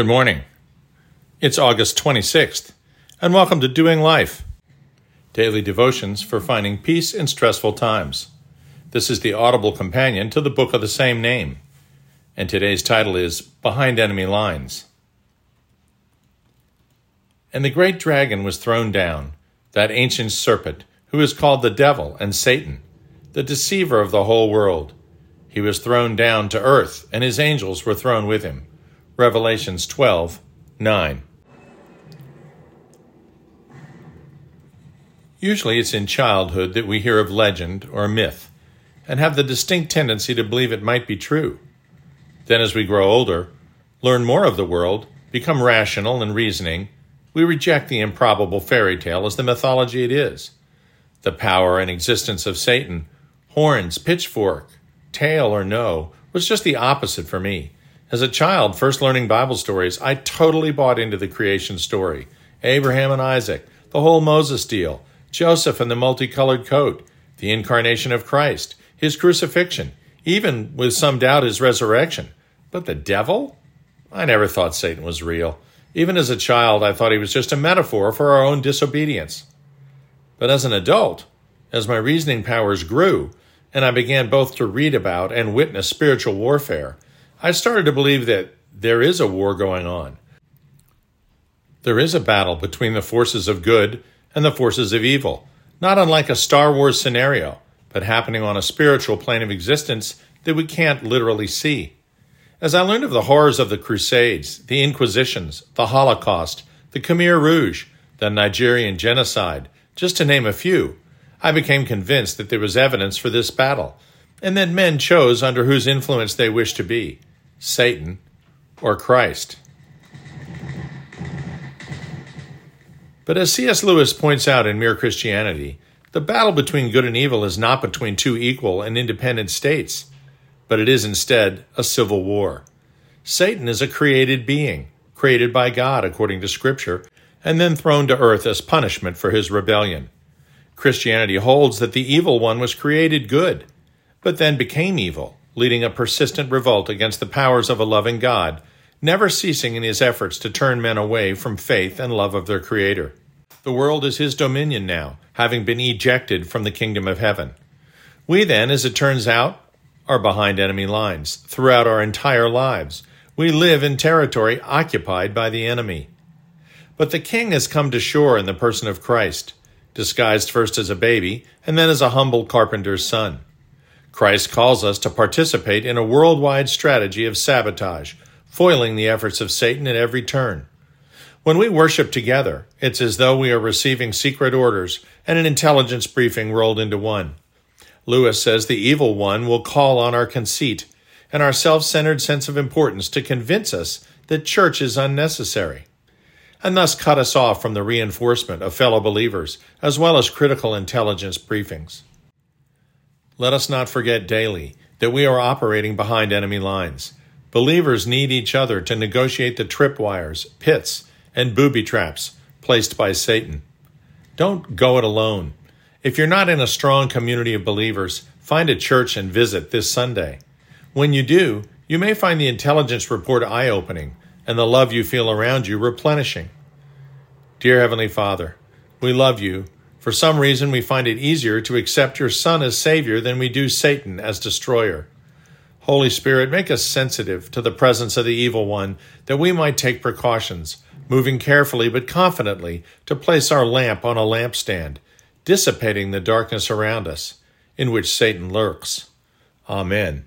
Good morning. It's August 26th, and welcome to Doing Life, daily devotions for finding peace in stressful times. This is the audible companion to the book of the same name, and today's title is Behind Enemy Lines. And the great dragon was thrown down, that ancient serpent, who is called the devil and Satan, the deceiver of the whole world. He was thrown down to earth, and his angels were thrown with him. Revelations 12 9. Usually it's in childhood that we hear of legend or myth and have the distinct tendency to believe it might be true. Then, as we grow older, learn more of the world, become rational and reasoning, we reject the improbable fairy tale as the mythology it is. The power and existence of Satan, horns, pitchfork, tail, or no, was just the opposite for me. As a child, first learning Bible stories, I totally bought into the creation story Abraham and Isaac, the whole Moses deal, Joseph and the multicolored coat, the incarnation of Christ, his crucifixion, even with some doubt his resurrection. But the devil? I never thought Satan was real. Even as a child, I thought he was just a metaphor for our own disobedience. But as an adult, as my reasoning powers grew, and I began both to read about and witness spiritual warfare, I started to believe that there is a war going on. There is a battle between the forces of good and the forces of evil, not unlike a Star Wars scenario, but happening on a spiritual plane of existence that we can't literally see. As I learned of the horrors of the Crusades, the Inquisitions, the Holocaust, the Khmer Rouge, the Nigerian genocide, just to name a few, I became convinced that there was evidence for this battle, and that men chose under whose influence they wished to be. Satan, or Christ. But as C.S. Lewis points out in Mere Christianity, the battle between good and evil is not between two equal and independent states, but it is instead a civil war. Satan is a created being, created by God according to Scripture, and then thrown to earth as punishment for his rebellion. Christianity holds that the evil one was created good, but then became evil leading a persistent revolt against the powers of a loving God, never ceasing in his efforts to turn men away from faith and love of their Creator. The world is his dominion now, having been ejected from the kingdom of heaven. We then, as it turns out, are behind enemy lines throughout our entire lives. We live in territory occupied by the enemy. But the king has come to shore in the person of Christ, disguised first as a baby and then as a humble carpenter's son. Christ calls us to participate in a worldwide strategy of sabotage, foiling the efforts of Satan at every turn. When we worship together, it's as though we are receiving secret orders and an intelligence briefing rolled into one. Lewis says the evil one will call on our conceit and our self centered sense of importance to convince us that church is unnecessary, and thus cut us off from the reinforcement of fellow believers as well as critical intelligence briefings. Let us not forget daily that we are operating behind enemy lines. Believers need each other to negotiate the tripwires, pits, and booby traps placed by Satan. Don't go it alone. If you're not in a strong community of believers, find a church and visit this Sunday. When you do, you may find the intelligence report eye opening and the love you feel around you replenishing. Dear Heavenly Father, we love you for some reason, we find it easier to accept your Son as Savior than we do Satan as destroyer. Holy Spirit, make us sensitive to the presence of the evil one, that we might take precautions, moving carefully but confidently to place our lamp on a lampstand, dissipating the darkness around us, in which Satan lurks. Amen.